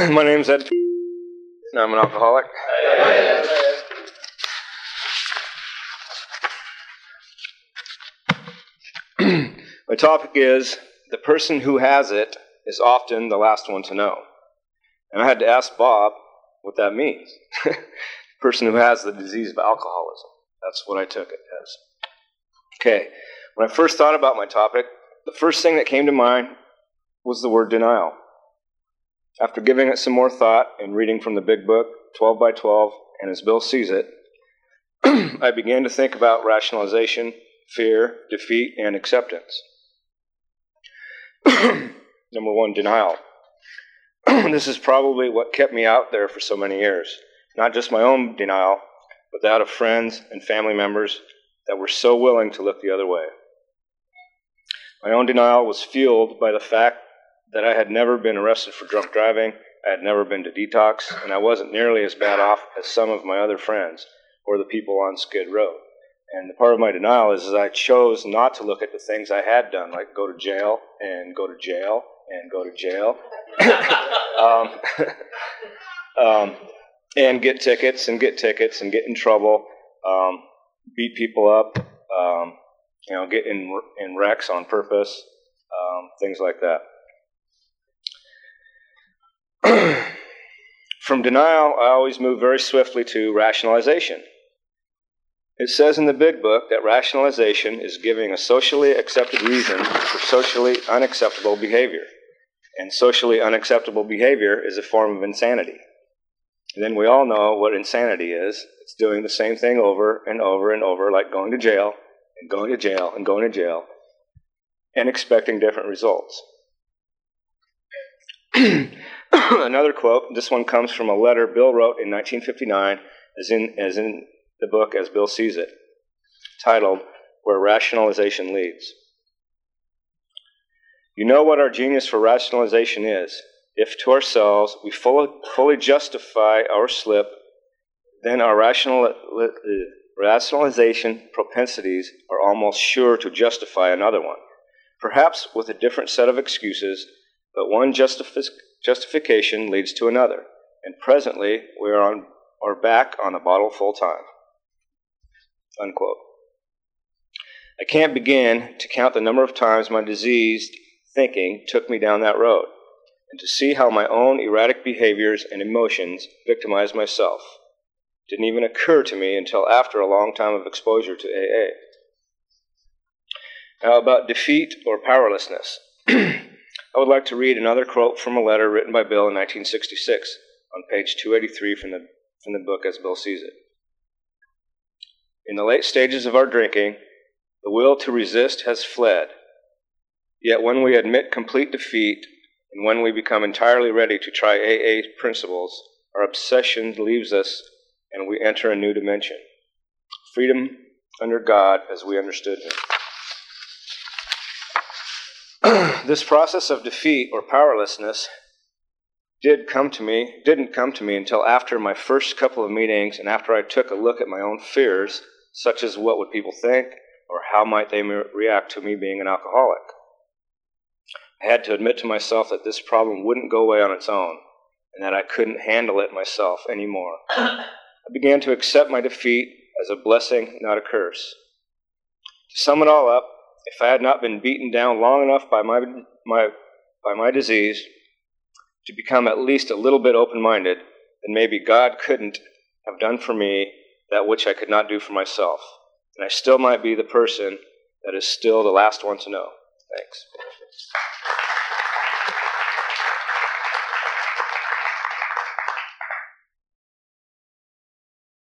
My name's Ed. I'm an alcoholic. My topic is the person who has it is often the last one to know. And I had to ask Bob what that means. the person who has the disease of alcoholism. That's what I took it as. Okay, when I first thought about my topic, the first thing that came to mind was the word denial. After giving it some more thought and reading from the big book, 12 by 12, and as Bill sees it, I began to think about rationalization, fear, defeat, and acceptance. Number one, denial. this is probably what kept me out there for so many years. Not just my own denial, but that of friends and family members that were so willing to look the other way. My own denial was fueled by the fact that I had never been arrested for drunk driving, I had never been to detox, and I wasn't nearly as bad off as some of my other friends or the people on Skid Row. And the part of my denial is, is I chose not to look at the things I had done, like go to jail and go to jail and go to jail, um, um, and get tickets and get tickets and get in trouble, um, beat people up, um, you know, get in in wrecks on purpose, um, things like that. From denial, I always move very swiftly to rationalization. It says in the big book that rationalization is giving a socially accepted reason for socially unacceptable behavior. And socially unacceptable behavior is a form of insanity. And then we all know what insanity is it's doing the same thing over and over and over, like going to jail and going to jail and going to jail and expecting different results. Another quote, this one comes from a letter Bill wrote in 1959, as in, as in the book as Bill sees it, titled Where Rationalization Leads. You know what our genius for rationalization is. If to ourselves we fully, fully justify our slip, then our rational, uh, rationalization propensities are almost sure to justify another one, perhaps with a different set of excuses, but one justifi- justification leads to another, and presently we are on or back on the bottle full time. Unquote. I can't begin to count the number of times my diseased thinking took me down that road, and to see how my own erratic behaviors and emotions victimized myself. Didn't even occur to me until after a long time of exposure to AA. Now, about defeat or powerlessness. I would like to read another quote from a letter written by Bill in 1966 on page 283 from the, from the book as Bill sees it. In the late stages of our drinking, the will to resist has fled. Yet when we admit complete defeat and when we become entirely ready to try AA principles, our obsession leaves us and we enter a new dimension freedom under God as we understood Him. this process of defeat or powerlessness did come to me didn't come to me until after my first couple of meetings and after I took a look at my own fears such as what would people think or how might they react to me being an alcoholic. I had to admit to myself that this problem wouldn't go away on its own and that I couldn't handle it myself anymore. I began to accept my defeat as a blessing not a curse. To sum it all up if I had not been beaten down long enough by my, my, by my disease to become at least a little bit open minded, then maybe God couldn't have done for me that which I could not do for myself. And I still might be the person that is still the last one to know. Thanks.